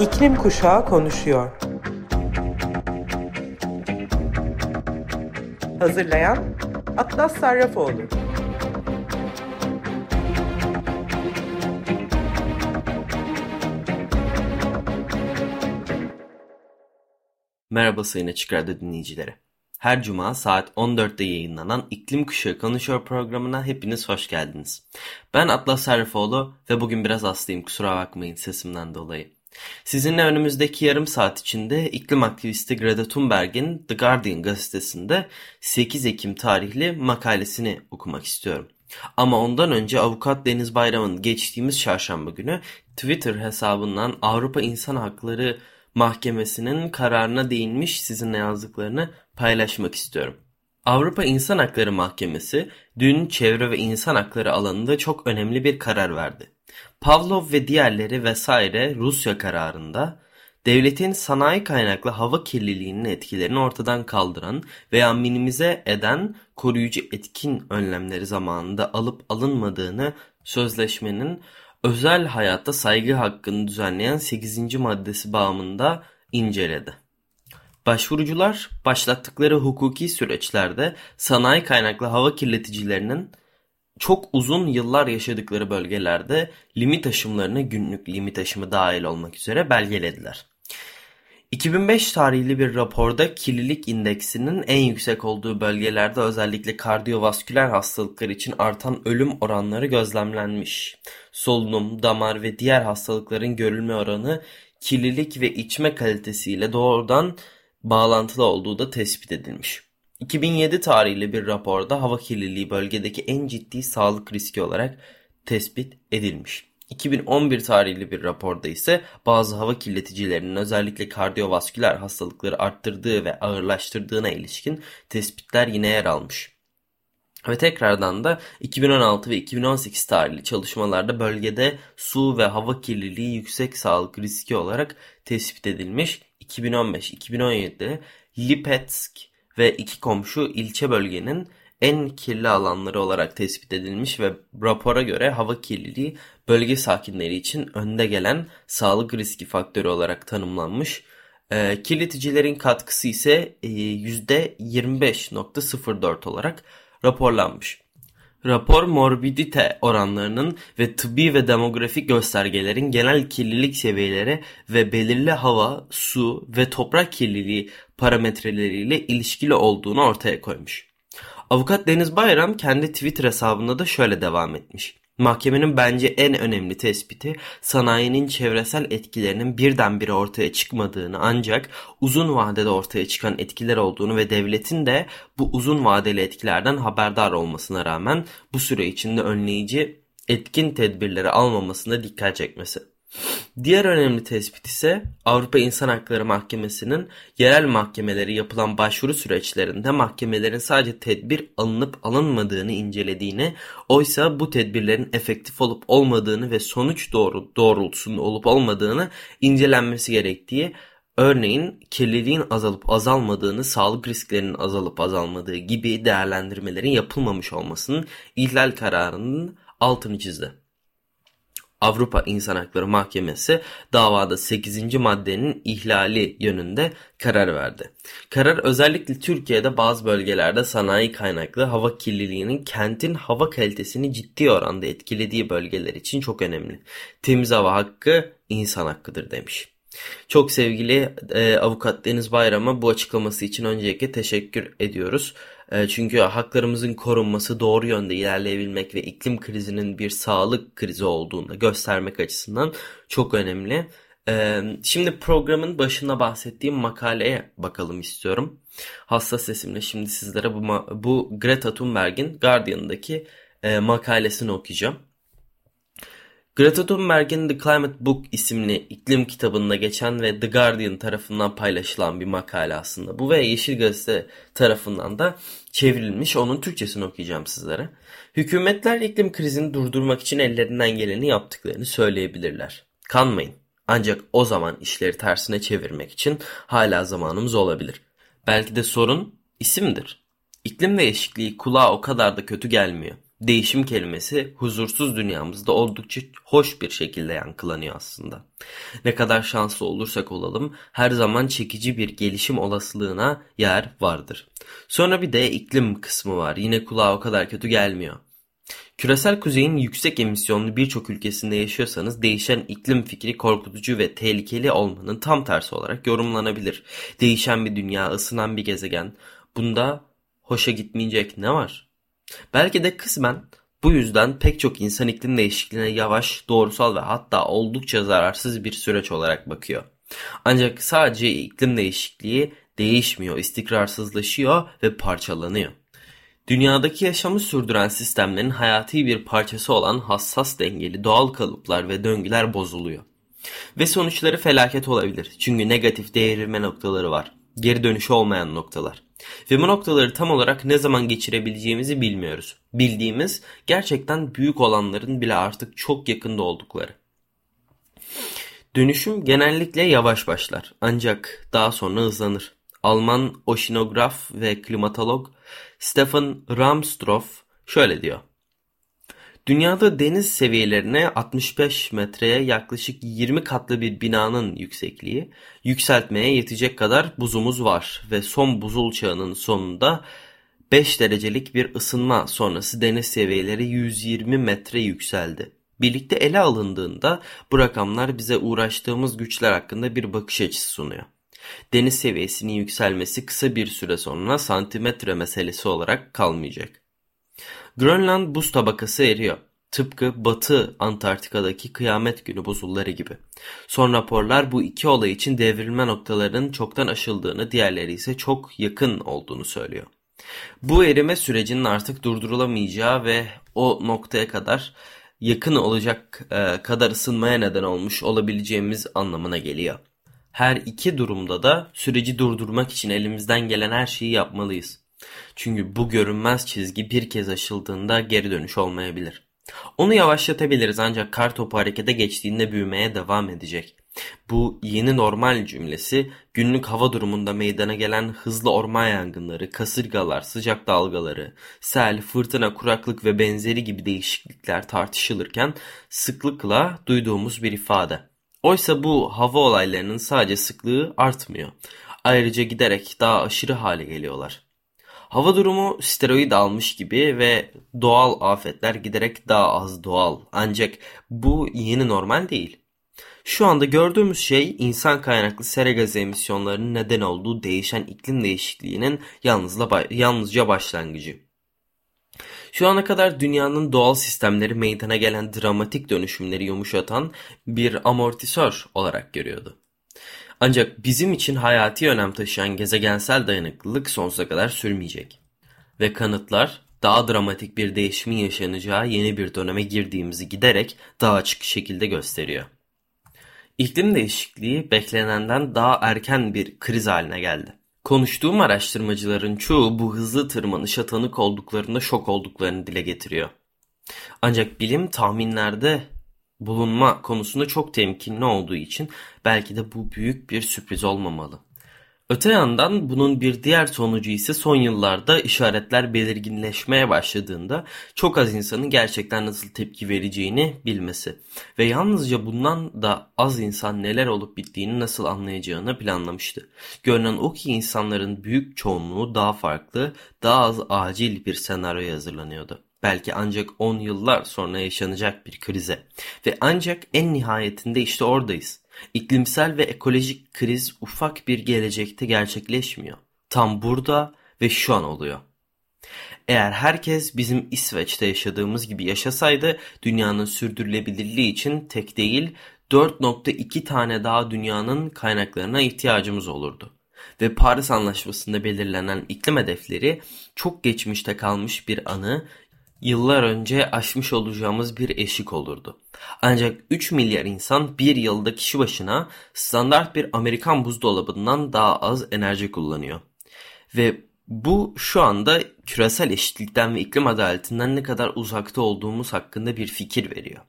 İklim Kuşağı konuşuyor. Hazırlayan Atlas Sarrafoğlu. Merhaba Sayın Açık Radyo dinleyicileri. Her cuma saat 14'te yayınlanan İklim Kuşağı Konuşuyor programına hepiniz hoş geldiniz. Ben Atlas Sarrafoğlu ve bugün biraz hastayım kusura bakmayın sesimden dolayı. Sizinle önümüzdeki yarım saat içinde iklim aktivisti Greta Thunberg'in The Guardian gazetesinde 8 Ekim tarihli makalesini okumak istiyorum. Ama ondan önce avukat Deniz Bayram'ın geçtiğimiz çarşamba günü Twitter hesabından Avrupa İnsan Hakları Mahkemesi'nin kararına değinmiş sizinle yazdıklarını paylaşmak istiyorum. Avrupa İnsan Hakları Mahkemesi dün çevre ve insan hakları alanında çok önemli bir karar verdi. Pavlov ve diğerleri vesaire Rusya kararında devletin sanayi kaynaklı hava kirliliğinin etkilerini ortadan kaldıran veya minimize eden koruyucu etkin önlemleri zamanında alıp alınmadığını sözleşmenin özel hayatta saygı hakkını düzenleyen 8. maddesi bağımında inceledi. Başvurucular başlattıkları hukuki süreçlerde sanayi kaynaklı hava kirleticilerinin çok uzun yıllar yaşadıkları bölgelerde limit aşımlarını günlük limit aşımı dahil olmak üzere belgelediler. 2005 tarihli bir raporda kirlilik indeksinin en yüksek olduğu bölgelerde özellikle kardiyovasküler hastalıklar için artan ölüm oranları gözlemlenmiş. Solunum, damar ve diğer hastalıkların görülme oranı kirlilik ve içme kalitesiyle doğrudan bağlantılı olduğu da tespit edilmiş. 2007 tarihli bir raporda hava kirliliği bölgedeki en ciddi sağlık riski olarak tespit edilmiş. 2011 tarihli bir raporda ise bazı hava kirleticilerinin özellikle kardiyovasküler hastalıkları arttırdığı ve ağırlaştırdığına ilişkin tespitler yine yer almış. Ve tekrardan da 2016 ve 2018 tarihli çalışmalarda bölgede su ve hava kirliliği yüksek sağlık riski olarak tespit edilmiş. 2015-2017'de Lipetsk ve iki komşu ilçe bölgenin en kirli alanları olarak tespit edilmiş ve rapora göre hava kirliliği bölge sakinleri için önde gelen sağlık riski faktörü olarak tanımlanmış. E, kirleticilerin katkısı ise e, %25.04 olarak raporlanmış. Rapor morbidite oranlarının ve tıbbi ve demografik göstergelerin genel kirlilik seviyeleri ve belirli hava, su ve toprak kirliliği parametreleriyle ilişkili olduğunu ortaya koymuş. Avukat Deniz Bayram kendi Twitter hesabında da şöyle devam etmiş. Mahkemenin bence en önemli tespiti sanayinin çevresel etkilerinin birdenbire ortaya çıkmadığını ancak uzun vadede ortaya çıkan etkiler olduğunu ve devletin de bu uzun vadeli etkilerden haberdar olmasına rağmen bu süre içinde önleyici etkin tedbirleri almamasına dikkat çekmesi. Diğer önemli tespit ise Avrupa İnsan Hakları Mahkemesi'nin yerel mahkemeleri yapılan başvuru süreçlerinde mahkemelerin sadece tedbir alınıp alınmadığını incelediğini, oysa bu tedbirlerin efektif olup olmadığını ve sonuç doğru doğrultusunda olup olmadığını incelenmesi gerektiği Örneğin kirliliğin azalıp azalmadığını, sağlık risklerinin azalıp azalmadığı gibi değerlendirmelerin yapılmamış olmasının ihlal kararının altını çizdi. Avrupa İnsan Hakları Mahkemesi davada 8. maddenin ihlali yönünde karar verdi. Karar özellikle Türkiye'de bazı bölgelerde sanayi kaynaklı hava kirliliğinin kentin hava kalitesini ciddi oranda etkilediği bölgeler için çok önemli. Temiz hava hakkı insan hakkıdır demiş. Çok sevgili e, avukat Deniz Bayram'a bu açıklaması için öncelikle teşekkür ediyoruz. E, çünkü haklarımızın korunması, doğru yönde ilerleyebilmek ve iklim krizinin bir sağlık krizi olduğunu göstermek açısından çok önemli. E, şimdi programın başında bahsettiğim makaleye bakalım istiyorum. Hassas sesimle şimdi sizlere bu, bu Greta Thunberg'in Guardian'daki e, makalesini okuyacağım. Greta Thunberg'in The Climate Book isimli iklim kitabında geçen ve The Guardian tarafından paylaşılan bir makale aslında. Bu ve Yeşil Gazete tarafından da çevrilmiş. Onun Türkçesini okuyacağım sizlere. Hükümetler iklim krizini durdurmak için ellerinden geleni yaptıklarını söyleyebilirler. Kanmayın. Ancak o zaman işleri tersine çevirmek için hala zamanımız olabilir. Belki de sorun isimdir. İklim değişikliği kulağa o kadar da kötü gelmiyor. Değişim kelimesi huzursuz dünyamızda oldukça hoş bir şekilde yankılanıyor aslında. Ne kadar şanslı olursak olalım her zaman çekici bir gelişim olasılığına yer vardır. Sonra bir de iklim kısmı var. Yine kulağa o kadar kötü gelmiyor. Küresel kuzeyin yüksek emisyonlu birçok ülkesinde yaşıyorsanız değişen iklim fikri korkutucu ve tehlikeli olmanın tam tersi olarak yorumlanabilir. Değişen bir dünya, ısınan bir gezegen. Bunda hoşa gitmeyecek ne var? Belki de kısmen bu yüzden pek çok insan iklim değişikliğine yavaş, doğrusal ve hatta oldukça zararsız bir süreç olarak bakıyor. Ancak sadece iklim değişikliği değişmiyor, istikrarsızlaşıyor ve parçalanıyor. Dünyadaki yaşamı sürdüren sistemlerin hayati bir parçası olan hassas dengeli doğal kalıplar ve döngüler bozuluyor. Ve sonuçları felaket olabilir. Çünkü negatif devrilme noktaları var. Geri dönüşü olmayan noktalar. Ve bu noktaları tam olarak ne zaman geçirebileceğimizi bilmiyoruz. Bildiğimiz gerçekten büyük olanların bile artık çok yakında oldukları. Dönüşüm genellikle yavaş başlar ancak daha sonra hızlanır. Alman oşinograf ve klimatolog Stefan Ramstorff şöyle diyor. Dünyada deniz seviyelerine 65 metreye yaklaşık 20 katlı bir binanın yüksekliği yükseltmeye yetecek kadar buzumuz var ve son buzul çağının sonunda 5 derecelik bir ısınma sonrası deniz seviyeleri 120 metre yükseldi. Birlikte ele alındığında bu rakamlar bize uğraştığımız güçler hakkında bir bakış açısı sunuyor. Deniz seviyesinin yükselmesi kısa bir süre sonra santimetre meselesi olarak kalmayacak. Grönland buz tabakası eriyor. Tıpkı Batı Antarktika'daki kıyamet günü buzulları gibi. Son raporlar bu iki olay için devrilme noktalarının çoktan aşıldığını, diğerleri ise çok yakın olduğunu söylüyor. Bu erime sürecinin artık durdurulamayacağı ve o noktaya kadar yakın olacak e, kadar ısınmaya neden olmuş olabileceğimiz anlamına geliyor. Her iki durumda da süreci durdurmak için elimizden gelen her şeyi yapmalıyız. Çünkü bu görünmez çizgi bir kez aşıldığında geri dönüş olmayabilir. Onu yavaşlatabiliriz ancak kar topu harekete geçtiğinde büyümeye devam edecek. Bu yeni normal cümlesi günlük hava durumunda meydana gelen hızlı orman yangınları, kasırgalar, sıcak dalgaları, sel, fırtına, kuraklık ve benzeri gibi değişiklikler tartışılırken sıklıkla duyduğumuz bir ifade. Oysa bu hava olaylarının sadece sıklığı artmıyor. Ayrıca giderek daha aşırı hale geliyorlar. Hava durumu steroid almış gibi ve doğal afetler giderek daha az doğal. Ancak bu yeni normal değil. Şu anda gördüğümüz şey insan kaynaklı sera gazı emisyonlarının neden olduğu değişen iklim değişikliğinin yalnızca başlangıcı. Şu ana kadar dünyanın doğal sistemleri meydana gelen dramatik dönüşümleri yumuşatan bir amortisör olarak görüyordu. Ancak bizim için hayati önem taşıyan gezegensel dayanıklılık sonsuza kadar sürmeyecek. Ve kanıtlar daha dramatik bir değişimin yaşanacağı yeni bir döneme girdiğimizi giderek daha açık şekilde gösteriyor. İklim değişikliği beklenenden daha erken bir kriz haline geldi. Konuştuğum araştırmacıların çoğu bu hızlı tırmanışa tanık olduklarında şok olduklarını dile getiriyor. Ancak bilim tahminlerde bulunma konusunda çok temkinli olduğu için belki de bu büyük bir sürpriz olmamalı. Öte yandan bunun bir diğer sonucu ise son yıllarda işaretler belirginleşmeye başladığında çok az insanın gerçekten nasıl tepki vereceğini bilmesi ve yalnızca bundan da az insan neler olup bittiğini nasıl anlayacağını planlamıştı. Görünen o ki insanların büyük çoğunluğu daha farklı, daha az acil bir senaryoya hazırlanıyordu. Belki ancak 10 yıllar sonra yaşanacak bir krize ve ancak en nihayetinde işte oradayız. İklimsel ve ekolojik kriz ufak bir gelecekte gerçekleşmiyor. Tam burada ve şu an oluyor. Eğer herkes bizim İsveç'te yaşadığımız gibi yaşasaydı dünyanın sürdürülebilirliği için tek değil 4.2 tane daha dünyanın kaynaklarına ihtiyacımız olurdu. Ve Paris Anlaşması'nda belirlenen iklim hedefleri çok geçmişte kalmış bir anı yıllar önce aşmış olacağımız bir eşik olurdu. Ancak 3 milyar insan bir yılda kişi başına standart bir Amerikan buzdolabından daha az enerji kullanıyor. Ve bu şu anda küresel eşitlikten ve iklim adaletinden ne kadar uzakta olduğumuz hakkında bir fikir veriyor.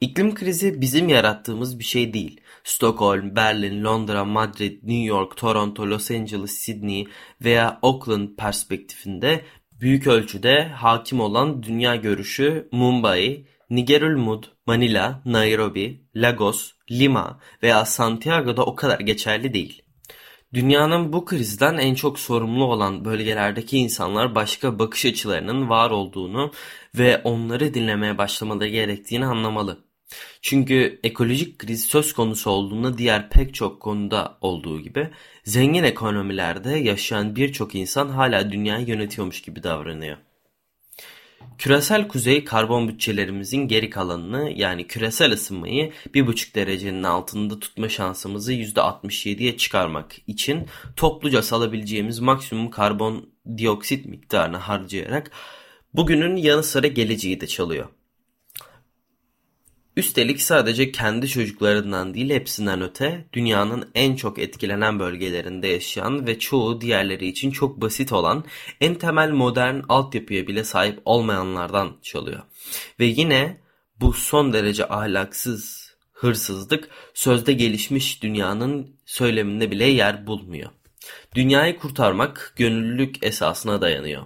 İklim krizi bizim yarattığımız bir şey değil. Stockholm, Berlin, Londra, Madrid, New York, Toronto, Los Angeles, Sydney veya Auckland perspektifinde büyük ölçüde hakim olan dünya görüşü Mumbai, Nigerülmud, Manila, Nairobi, Lagos, Lima veya Santiago'da o kadar geçerli değil. Dünyanın bu krizden en çok sorumlu olan bölgelerdeki insanlar başka bakış açılarının var olduğunu ve onları dinlemeye başlamaları gerektiğini anlamalı. Çünkü ekolojik kriz söz konusu olduğunda diğer pek çok konuda olduğu gibi zengin ekonomilerde yaşayan birçok insan hala dünyayı yönetiyormuş gibi davranıyor. Küresel kuzey karbon bütçelerimizin geri kalanını yani küresel ısınmayı 1,5 derecenin altında tutma şansımızı %67'ye çıkarmak için topluca salabileceğimiz maksimum karbon dioksit miktarını harcayarak bugünün yanı sıra geleceği de çalıyor. Üstelik sadece kendi çocuklarından değil hepsinden öte dünyanın en çok etkilenen bölgelerinde yaşayan ve çoğu diğerleri için çok basit olan en temel modern altyapıya bile sahip olmayanlardan çalıyor. Ve yine bu son derece ahlaksız hırsızlık sözde gelişmiş dünyanın söyleminde bile yer bulmuyor. Dünyayı kurtarmak gönüllülük esasına dayanıyor.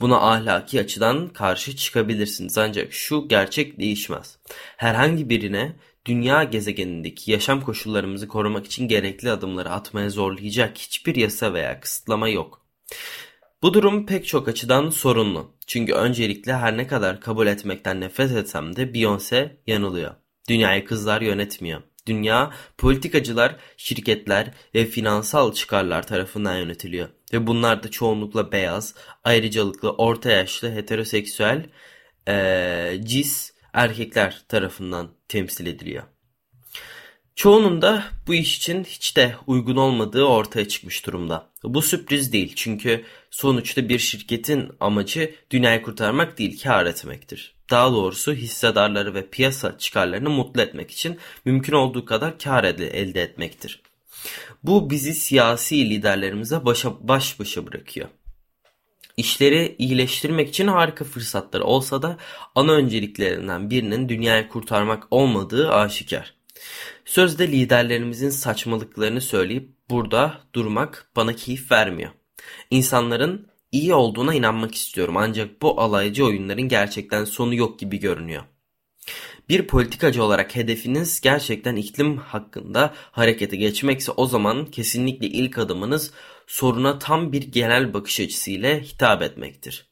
Buna ahlaki açıdan karşı çıkabilirsiniz ancak şu gerçek değişmez. Herhangi birine dünya gezegenindeki yaşam koşullarımızı korumak için gerekli adımları atmaya zorlayacak hiçbir yasa veya kısıtlama yok. Bu durum pek çok açıdan sorunlu. Çünkü öncelikle her ne kadar kabul etmekten nefret etsem de Beyoncé yanılıyor. Dünyayı kızlar yönetmiyor. Dünya, politikacılar, şirketler ve finansal çıkarlar tarafından yönetiliyor ve bunlar da çoğunlukla beyaz, ayrıcalıklı, orta yaşlı, heteroseksüel, ee, cis erkekler tarafından temsil ediliyor. Çoğunun da bu iş için hiç de uygun olmadığı ortaya çıkmış durumda. Bu sürpriz değil çünkü sonuçta bir şirketin amacı dünyayı kurtarmak değil kar etmektir. Daha doğrusu hissedarları ve piyasa çıkarlarını mutlu etmek için mümkün olduğu kadar kar elde etmektir. Bu bizi siyasi liderlerimize başa, baş başa bırakıyor. İşleri iyileştirmek için harika fırsatları olsa da ana önceliklerinden birinin dünyayı kurtarmak olmadığı aşikar. Sözde liderlerimizin saçmalıklarını söyleyip burada durmak bana keyif vermiyor. İnsanların iyi olduğuna inanmak istiyorum ancak bu alaycı oyunların gerçekten sonu yok gibi görünüyor. Bir politikacı olarak hedefiniz gerçekten iklim hakkında harekete geçmekse o zaman kesinlikle ilk adımınız soruna tam bir genel bakış açısıyla hitap etmektir.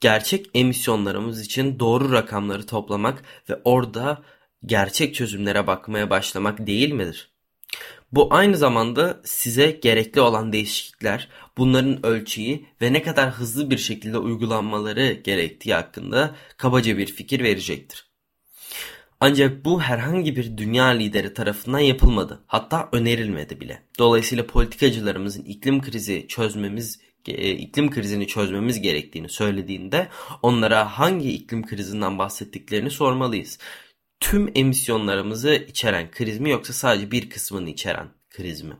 Gerçek emisyonlarımız için doğru rakamları toplamak ve orada gerçek çözümlere bakmaya başlamak değil midir? Bu aynı zamanda size gerekli olan değişiklikler, bunların ölçeği ve ne kadar hızlı bir şekilde uygulanmaları gerektiği hakkında kabaca bir fikir verecektir. Ancak bu herhangi bir dünya lideri tarafından yapılmadı. Hatta önerilmedi bile. Dolayısıyla politikacılarımızın iklim krizi çözmemiz e, iklim krizini çözmemiz gerektiğini söylediğinde onlara hangi iklim krizinden bahsettiklerini sormalıyız tüm emisyonlarımızı içeren kriz mi yoksa sadece bir kısmını içeren kriz mi?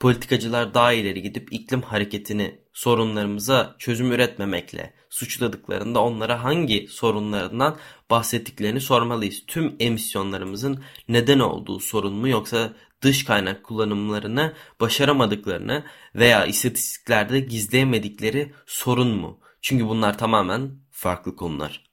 Politikacılar daha ileri gidip iklim hareketini sorunlarımıza çözüm üretmemekle suçladıklarında onlara hangi sorunlarından bahsettiklerini sormalıyız. Tüm emisyonlarımızın neden olduğu sorun mu yoksa dış kaynak kullanımlarını başaramadıklarını veya istatistiklerde gizleyemedikleri sorun mu? Çünkü bunlar tamamen farklı konular.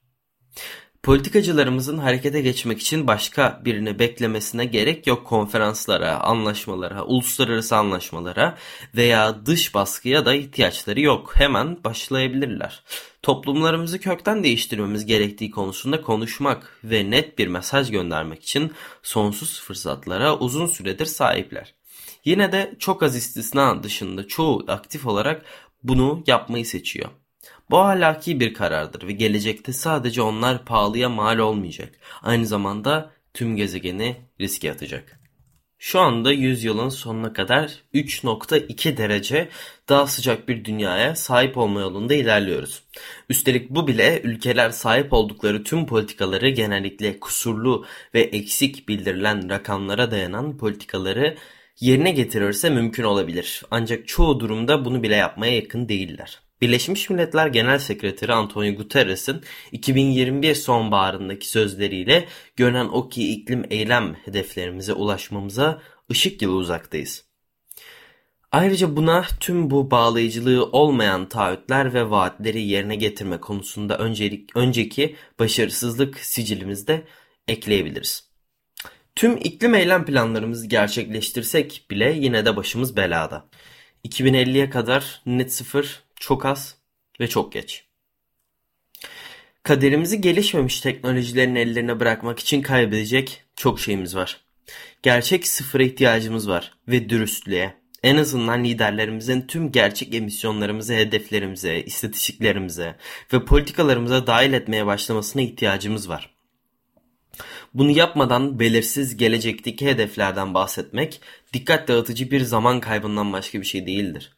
Politikacılarımızın harekete geçmek için başka birini beklemesine gerek yok konferanslara, anlaşmalara, uluslararası anlaşmalara veya dış baskıya da ihtiyaçları yok. Hemen başlayabilirler. Toplumlarımızı kökten değiştirmemiz gerektiği konusunda konuşmak ve net bir mesaj göndermek için sonsuz fırsatlara uzun süredir sahipler. Yine de çok az istisna dışında çoğu aktif olarak bunu yapmayı seçiyor. Bu ahlaki bir karardır ve gelecekte sadece onlar pahalıya mal olmayacak. Aynı zamanda tüm gezegeni riske atacak. Şu anda yüzyılın sonuna kadar 3.2 derece daha sıcak bir dünyaya sahip olma yolunda ilerliyoruz. Üstelik bu bile ülkeler sahip oldukları tüm politikaları genellikle kusurlu ve eksik bildirilen rakamlara dayanan politikaları yerine getirirse mümkün olabilir. Ancak çoğu durumda bunu bile yapmaya yakın değiller. Birleşmiş Milletler Genel Sekreteri Antonio Guterres'in 2021 sonbaharındaki sözleriyle görünen o ki iklim eylem hedeflerimize ulaşmamıza ışık yılı uzaktayız. Ayrıca buna tüm bu bağlayıcılığı olmayan taahhütler ve vaatleri yerine getirme konusunda öncelik, önceki başarısızlık sicilimizde ekleyebiliriz. Tüm iklim eylem planlarımızı gerçekleştirsek bile yine de başımız belada. 2050'ye kadar net sıfır çok az ve çok geç. Kaderimizi gelişmemiş teknolojilerin ellerine bırakmak için kaybedecek çok şeyimiz var. Gerçek sıfıra ihtiyacımız var ve dürüstlüğe. En azından liderlerimizin tüm gerçek emisyonlarımızı hedeflerimize, istatistiklerimize ve politikalarımıza dahil etmeye başlamasına ihtiyacımız var. Bunu yapmadan belirsiz gelecekteki hedeflerden bahsetmek dikkat dağıtıcı bir zaman kaybından başka bir şey değildir.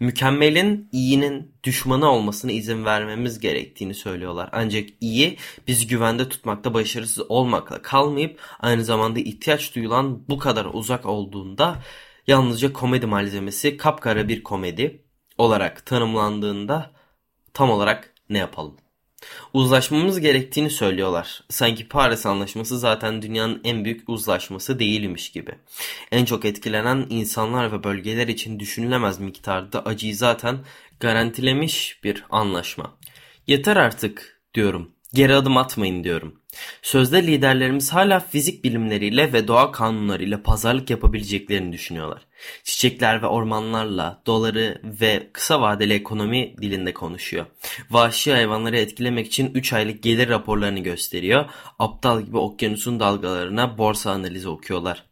Mükemmelin iyinin düşmanı olmasına izin vermemiz gerektiğini söylüyorlar. Ancak iyi bizi güvende tutmakta başarısız olmakla kalmayıp aynı zamanda ihtiyaç duyulan bu kadar uzak olduğunda yalnızca komedi malzemesi kapkara bir komedi olarak tanımlandığında tam olarak ne yapalım? Uzlaşmamız gerektiğini söylüyorlar. Sanki Paris Anlaşması zaten dünyanın en büyük uzlaşması değilmiş gibi. En çok etkilenen insanlar ve bölgeler için düşünülemez miktarda acıyı zaten garantilemiş bir anlaşma. Yeter artık diyorum. Geri adım atmayın diyorum. Sözde liderlerimiz hala fizik bilimleriyle ve doğa kanunlarıyla pazarlık yapabileceklerini düşünüyorlar. Çiçekler ve ormanlarla, doları ve kısa vadeli ekonomi dilinde konuşuyor. Vahşi hayvanları etkilemek için 3 aylık gelir raporlarını gösteriyor. Aptal gibi okyanusun dalgalarına borsa analizi okuyorlar.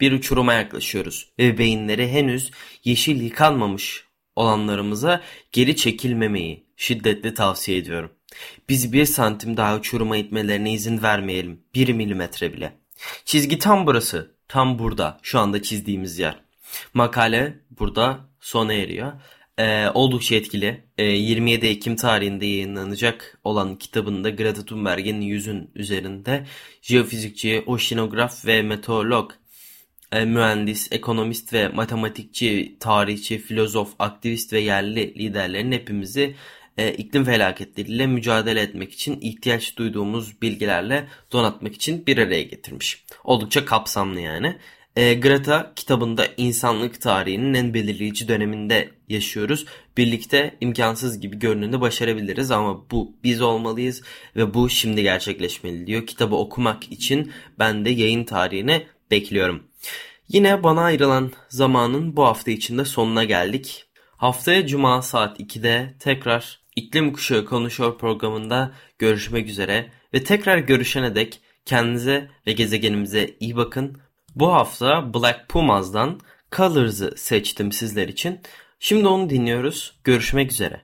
Bir uçuruma yaklaşıyoruz ve beyinleri henüz yeşil yıkanmamış olanlarımıza geri çekilmemeyi şiddetle tavsiye ediyorum. Bizi bir santim daha uçuruma itmelerine izin vermeyelim. Bir milimetre bile. Çizgi tam burası. Tam burada. Şu anda çizdiğimiz yer. Makale burada sona eriyor. Ee, oldukça etkili. Ee, 27 Ekim tarihinde yayınlanacak olan kitabında Greta Thunberg'in yüzün üzerinde jeofizikçi, oşinograf ve meteorolog, e, mühendis, ekonomist ve matematikçi, tarihçi, filozof, aktivist ve yerli liderlerin hepimizi iklim felaketleriyle mücadele etmek için ihtiyaç duyduğumuz bilgilerle donatmak için bir araya getirmiş. Oldukça kapsamlı yani. E, Greta kitabında insanlık tarihinin en belirleyici döneminde yaşıyoruz. Birlikte imkansız gibi görüneni başarabiliriz ama bu biz olmalıyız ve bu şimdi gerçekleşmeli diyor. Kitabı okumak için ben de yayın tarihini bekliyorum. Yine bana ayrılan zamanın bu hafta içinde sonuna geldik. Haftaya Cuma saat 2'de tekrar İklim Kuşağı Konuşuyor programında görüşmek üzere ve tekrar görüşene dek kendinize ve gezegenimize iyi bakın. Bu hafta Black Pumas'dan Colors'ı seçtim sizler için. Şimdi onu dinliyoruz. Görüşmek üzere.